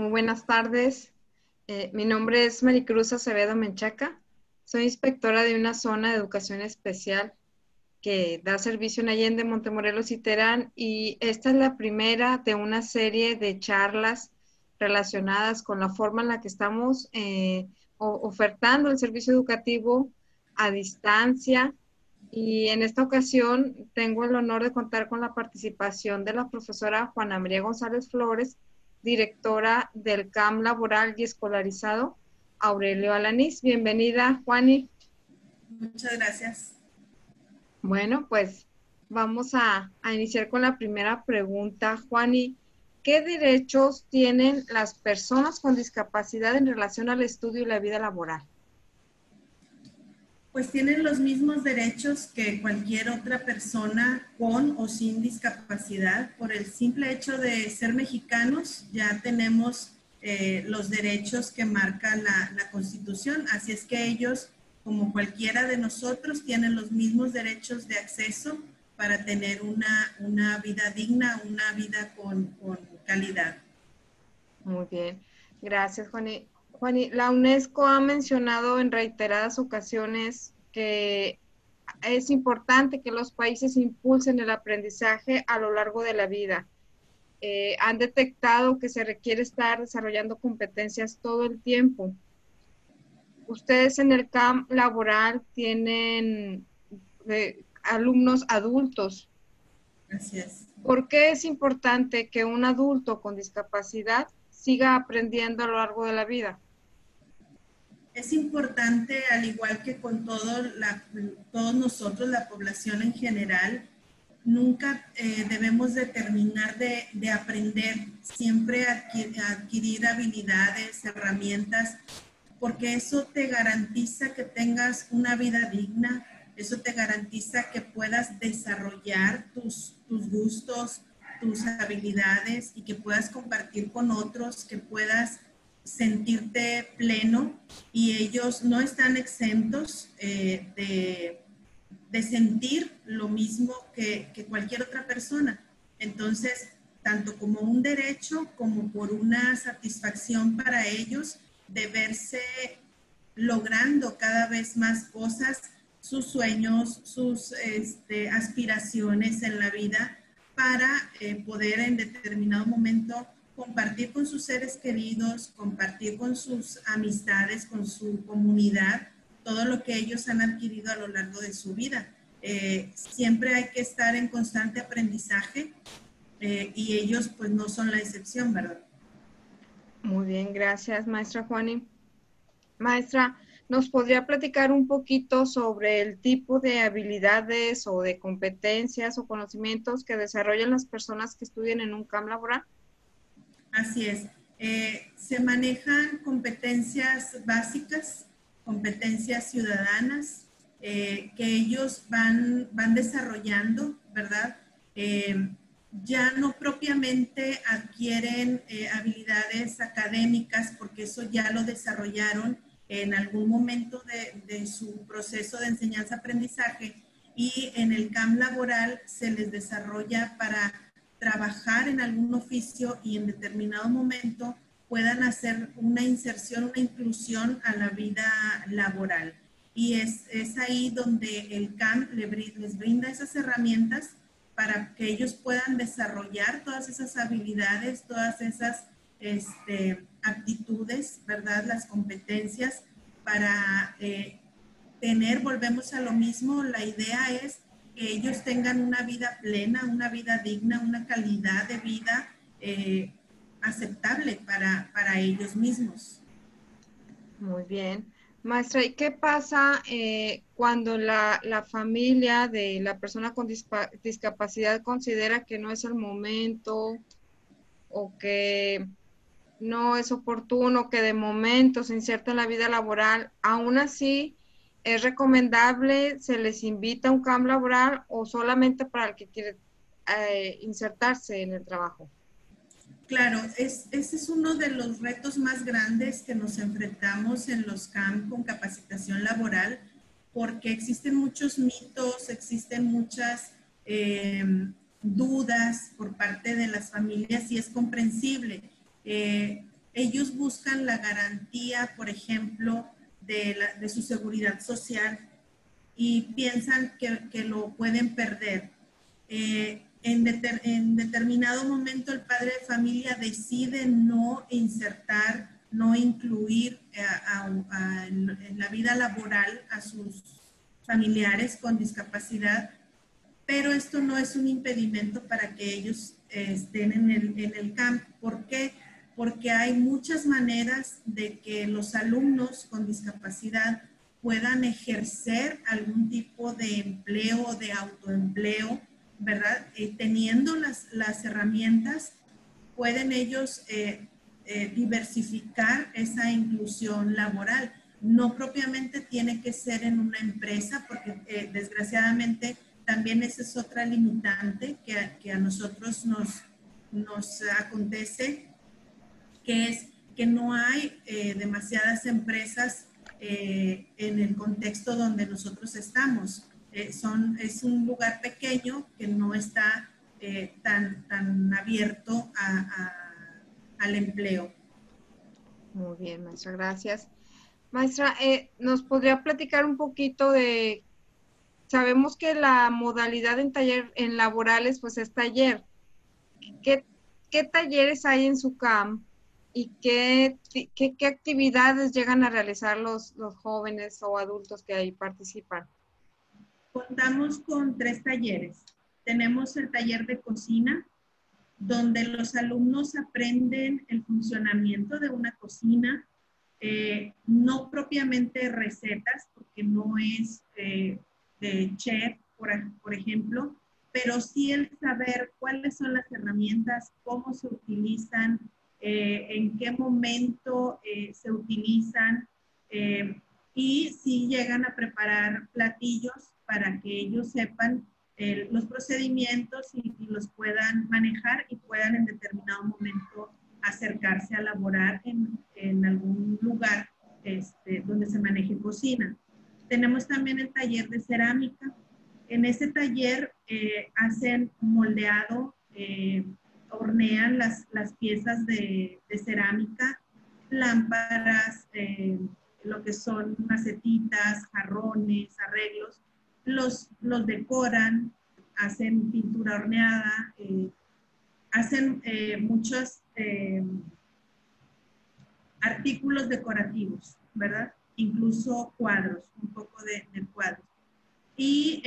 Muy buenas tardes. Eh, mi nombre es Maricruz Acevedo Menchaca. Soy inspectora de una zona de educación especial que da servicio en Allende, Montemorelos y Terán. Y esta es la primera de una serie de charlas relacionadas con la forma en la que estamos eh, ofertando el servicio educativo a distancia. Y en esta ocasión tengo el honor de contar con la participación de la profesora Juana María González Flores, directora del CAM Laboral y Escolarizado, Aurelio Alanís. Bienvenida, Juani. Muchas gracias. Bueno, pues vamos a, a iniciar con la primera pregunta. Juani, ¿qué derechos tienen las personas con discapacidad en relación al estudio y la vida laboral? Pues tienen los mismos derechos que cualquier otra persona con o sin discapacidad. Por el simple hecho de ser mexicanos, ya tenemos eh, los derechos que marca la, Constitución. Así es que ellos, como cualquiera de nosotros, tienen los mismos derechos de acceso para tener una, una vida digna, una vida con, con calidad. Muy bien. Gracias, Juani. Juani, la UNESCO ha mencionado en reiteradas ocasiones que es importante que los países impulsen el aprendizaje a lo largo de la vida. Eh, han detectado que se requiere estar desarrollando competencias todo el tiempo. Ustedes en el camp laboral tienen eh, alumnos adultos. Gracias. ¿Por qué es importante que un adulto con discapacidad siga aprendiendo a lo largo de la vida? Es importante, al igual que con todo todos nosotros, la población en general, nunca eh, debemos de terminar de, aprender, siempre adquirir, habilidades, herramientas, porque eso te garantiza que tengas una vida digna, eso te garantiza que puedas desarrollar tus gustos, tus habilidades y que puedas compartir con otros, que puedas sentirte pleno y ellos no están exentos eh, de, de, sentir lo mismo que, que, cualquier otra persona. Entonces, tanto como un derecho como por una satisfacción para ellos de verse logrando cada vez más cosas, sus sueños, sus este, aspiraciones en la vida para eh, poder en determinado momento compartir con sus seres queridos, compartir con sus amistades, con su comunidad, todo lo que ellos han adquirido a lo largo de su vida. Eh, siempre hay que estar en constante aprendizaje eh, y ellos pues no son la excepción, ¿verdad? Muy bien, gracias, maestra Juani. Maestra, ¿nos podría platicar un poquito sobre el tipo de habilidades o de competencias o conocimientos que desarrollan las personas que estudian en un campo laboral? Así es. Eh, se manejan competencias básicas, competencias ciudadanas, eh, que ellos van, van desarrollando, ¿verdad? Eh, ya no propiamente adquieren habilidades académicas, porque eso ya lo desarrollaron en algún momento de, de su proceso de enseñanza-aprendizaje y en el camp laboral se les desarrolla para trabajar en algún oficio y en determinado momento puedan hacer una inserción, una inclusión a la vida laboral. Y es, es ahí donde el CAM les brinda esas herramientas para que ellos puedan desarrollar todas esas habilidades, todas esas este, aptitudes, ¿verdad? Las competencias para eh, tener, volvemos a lo mismo, la idea es que ellos tengan una vida plena, una vida digna, una calidad de vida eh, aceptable para, para, ellos mismos. Muy bien. Maestra, ¿y qué pasa eh, cuando la, la, familia de la persona con discapacidad considera que no es el momento o que no es oportuno, que de momento se inserta en la vida laboral? Aún así, ¿Es recomendable, se les invita a un campo laboral o solamente para el que quiere eh, insertarse en el trabajo? Claro, es, ese es uno de los retos más grandes que nos enfrentamos en los CAMP con capacitación laboral, porque existen muchos mitos, existen muchas eh, dudas por parte de las familias y es comprensible. Eh, ellos buscan la garantía, por ejemplo, de, su seguridad social y piensan que, lo pueden perder. Eh, en, determinado momento el padre de familia decide no insertar, no incluir eh, en la vida laboral a sus familiares con discapacidad, pero esto no es un impedimento para que ellos eh, estén en el, en el campo. ¿Por qué? Porque hay muchas maneras de que los alumnos con discapacidad puedan ejercer algún tipo de empleo de autoempleo ¿verdad? Eh, teniendo las, las, herramientas, pueden ellos eh, eh, diversificar esa inclusión laboral. No propiamente tiene que ser en una empresa, porque desgraciadamente también esa es otra limitante que, que a nosotros nos, nos acontece, que es que no hay demasiadas empresas en el contexto donde nosotros estamos. Eh, son, es un lugar pequeño que no está eh, tan, tan abierto al empleo. Muy bien, maestra, gracias. Maestra, eh, ¿nos podría platicar un poquito de, sabemos que la modalidad en taller, en laborales, pues es taller. ¿Qué, qué talleres hay en su CAM y qué, qué, qué, actividades llegan a realizar los, los jóvenes o adultos que ahí participan? Contamos con tres talleres. Tenemos el taller de cocina, donde los alumnos aprenden el funcionamiento de una cocina, eh, no propiamente recetas, porque no es eh, de chef, por, por, ejemplo, pero sí el saber cuáles son las herramientas, cómo se utilizan, eh, en qué momento se utilizan y si llegan a preparar platillos para que ellos sepan eh, los procedimientos y, los puedan manejar y puedan en determinado momento acercarse a laborar en, en algún lugar este, donde se maneje cocina. Tenemos también el taller de cerámica. En ese taller eh, hacen moldeado, eh, hornean las, las piezas de, cerámica, lámparas, lo que son macetitas, jarrones, arreglos, los, los decoran, hacen pintura horneada, eh, hacen eh, muchos eh, artículos decorativos, ¿verdad? Incluso cuadros, un poco de, cuadros. Y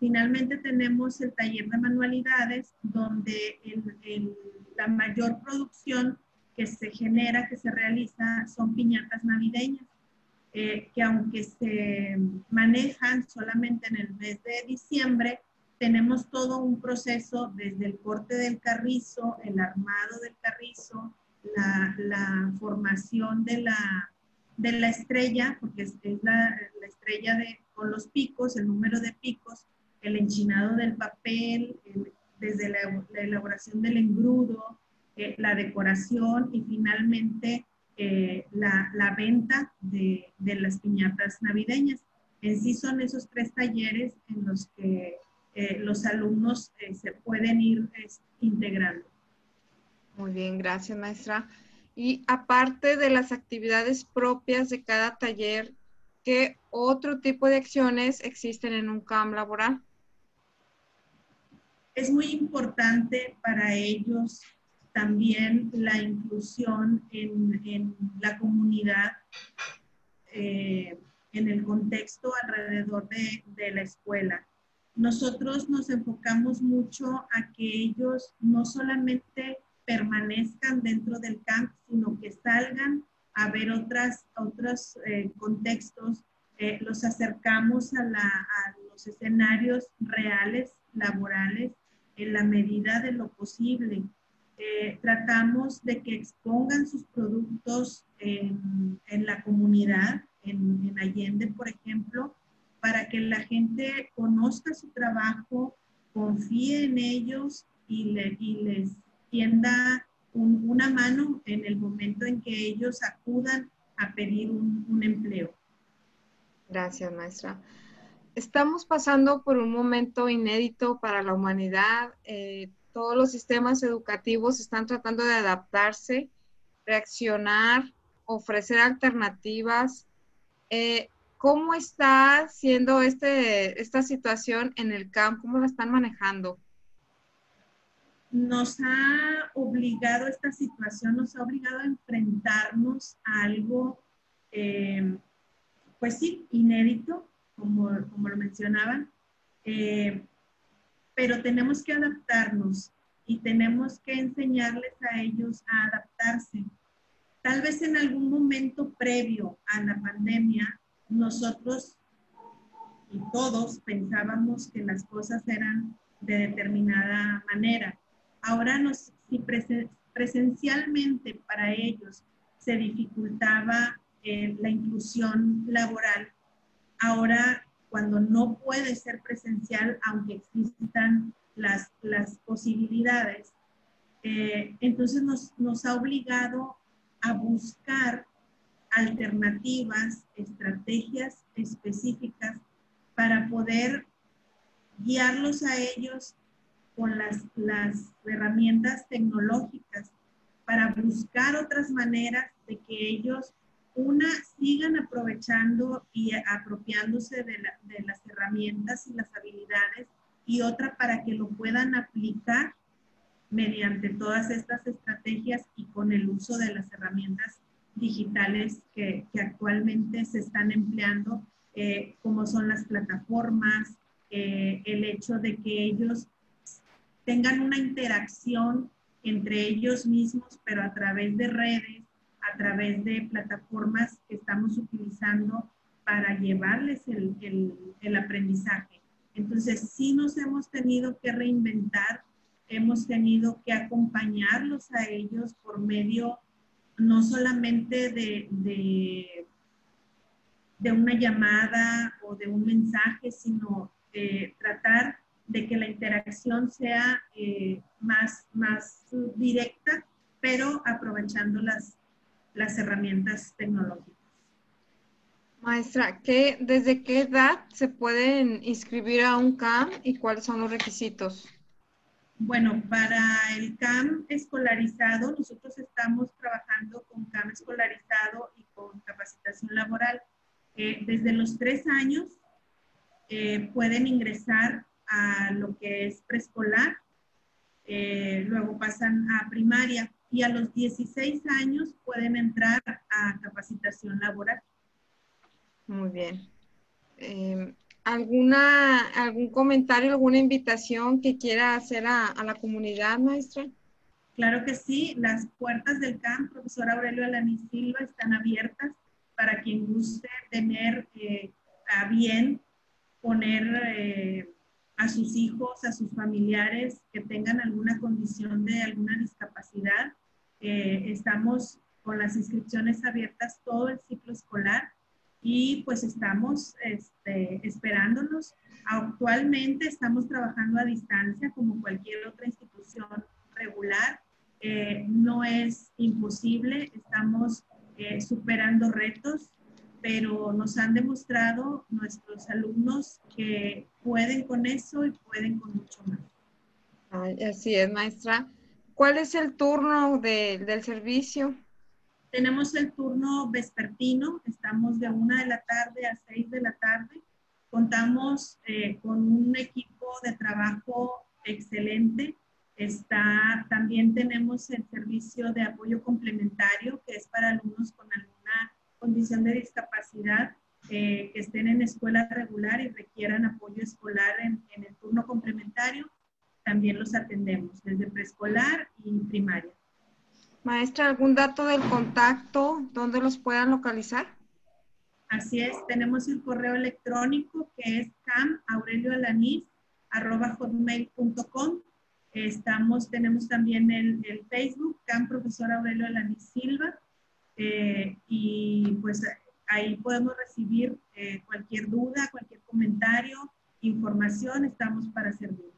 finalmente tenemos el taller de manualidades, donde la mayor producción que se genera, que se realiza, son piñatas navideñas. Eh, que aunque se manejan solamente en el mes de diciembre, tenemos todo un proceso desde el corte del carrizo, el armado del carrizo, la, formación de la, de la estrella, porque es, la, estrella de, con los picos, el número de picos, el enchinado del papel, desde la, elaboración del engrudo, eh, la decoración y finalmente eh, la, venta de, las piñatas navideñas. En sí son esos tres talleres en los que eh, los alumnos eh, se pueden ir integrando. Muy bien, gracias maestra. Y aparte de las actividades propias de cada taller, ¿qué otro tipo de acciones existen en un CAM laboral? Es muy importante para ellos también la inclusión en, la comunidad, eh, en el contexto alrededor de, la escuela. Nosotros nos enfocamos mucho a que ellos no solamente permanezcan dentro del camp, sino que salgan a ver otras, otros eh, contextos. Eh, los acercamos a, a los escenarios reales, laborales, en la medida de lo posible. Eh, tratamos de que expongan sus productos en, la comunidad, en, Allende, por ejemplo, para que la gente conozca su trabajo, confíe en ellos y, les tienda una mano en el momento en que ellos acudan a pedir un, empleo. Gracias, maestra. Estamos pasando por un momento inédito para la humanidad. Eh, todos los sistemas educativos están tratando de adaptarse reaccionar, ofrecer alternativas. Eh, ¿Cómo está siendo este, esta situación en el campo? ¿Cómo la están manejando? Nos ha obligado, esta situación nos ha obligado a enfrentarnos a algo, eh, pues sí, inédito, como, como lo mencionaban, eh, pero tenemos que adaptarnos y tenemos que enseñarles a ellos a adaptarse. Tal vez en algún momento previo a la pandemia, nosotros y todos pensábamos que las cosas eran de determinada manera. Ahora, si presencialmente para ellos se dificultaba eh, la inclusión laboral, ahora cuando no puede ser presencial, aunque existan las, posibilidades, eh, entonces nos ha obligado a buscar alternativas, estrategias específicas para poder guiarlos a ellos con las, las herramientas tecnológicas, para buscar otras maneras de que ellos una, sigan aprovechando y apropiándose de, las herramientas y las habilidades y otra para que lo puedan aplicar mediante todas estas estrategias y con el uso de las herramientas digitales que, actualmente se están empleando, eh, como son las plataformas, eh, el hecho de que ellos tengan una interacción entre ellos mismos, pero a través de redes, a través de plataformas que estamos utilizando para llevarles el, el, aprendizaje. Entonces, sí nos hemos tenido que reinventar, hemos tenido que acompañarlos a ellos por medio no solamente de, de, de una llamada o de un mensaje, sino de tratar de que la interacción sea eh, más, más directa, pero aprovechando las, las herramientas tecnológicas. Maestra, ¿qué, ¿desde qué edad se pueden inscribir a un CAM y cuáles son los requisitos? Bueno, para el CAM escolarizado, nosotros estamos trabajando con CAM escolarizado y con capacitación laboral. Eh, desde los tres años eh, pueden ingresar a lo que es preescolar, eh, luego pasan a primaria y a los 16 años pueden entrar a capacitación laboral. Muy bien. Em, ¿alguna, ¿Algún comentario, alguna invitación que quiera hacer a, la comunidad, maestra? Claro que sí, las puertas del CAMP, profesor Aurelio Alanis Silva, están abiertas para quien guste tener eh, a bien poner eh, a sus hijos, a sus familiares que tengan alguna condición de alguna discapacidad. Estamos con las inscripciones abiertas todo el ciclo escolar y pues estamos este, esperándolos. Actualmente estamos trabajando a distancia como cualquier otra institución regular. Eh, no es imposible, estamos eh, superando retos pero nos han demostrado nuestros alumnos que pueden con eso y pueden con mucho más. así es, maestra. ¿Cuál es el turno del servicio? Tenemos el turno vespertino, estamos de una de la tarde a seis de la tarde. Contamos eh, con un equipo de trabajo excelente. Está, también tenemos el servicio de apoyo complementario, que es para alumnos con alguna condición de discapacidad eh, que estén en escuela regular y requieran apoyo escolar en, el turno complementario, también los atendemos desde preescolar y primaria. Maestra, ¿algún dato del contacto donde los puedan localizar? Así es, tenemos el correo electrónico que es camaurelioalanis.com. Estamos, tenemos también el, el Facebook, cam profesor Aurelio Alanis Silva. Eh, y pues ahí podemos recibir eh, cualquier duda, cualquier comentario, información, estamos para servir.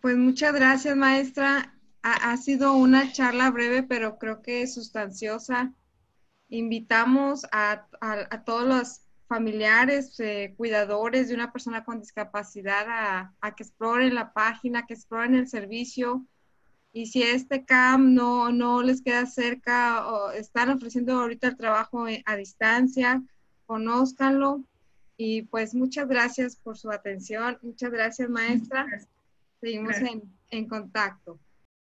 Pues muchas gracias, maestra. Ha, sido una charla breve, pero creo que sustanciosa. Invitamos a, todos los familiares, eh, cuidadores de una persona con discapacidad a, a, que exploren la página, que exploren el servicio, Y si este CAM no, no les queda cerca o están ofreciendo ahorita el trabajo a distancia, conózcanlo. Y pues muchas gracias por su atención. Muchas gracias, maestra. Seguimos en, en contacto.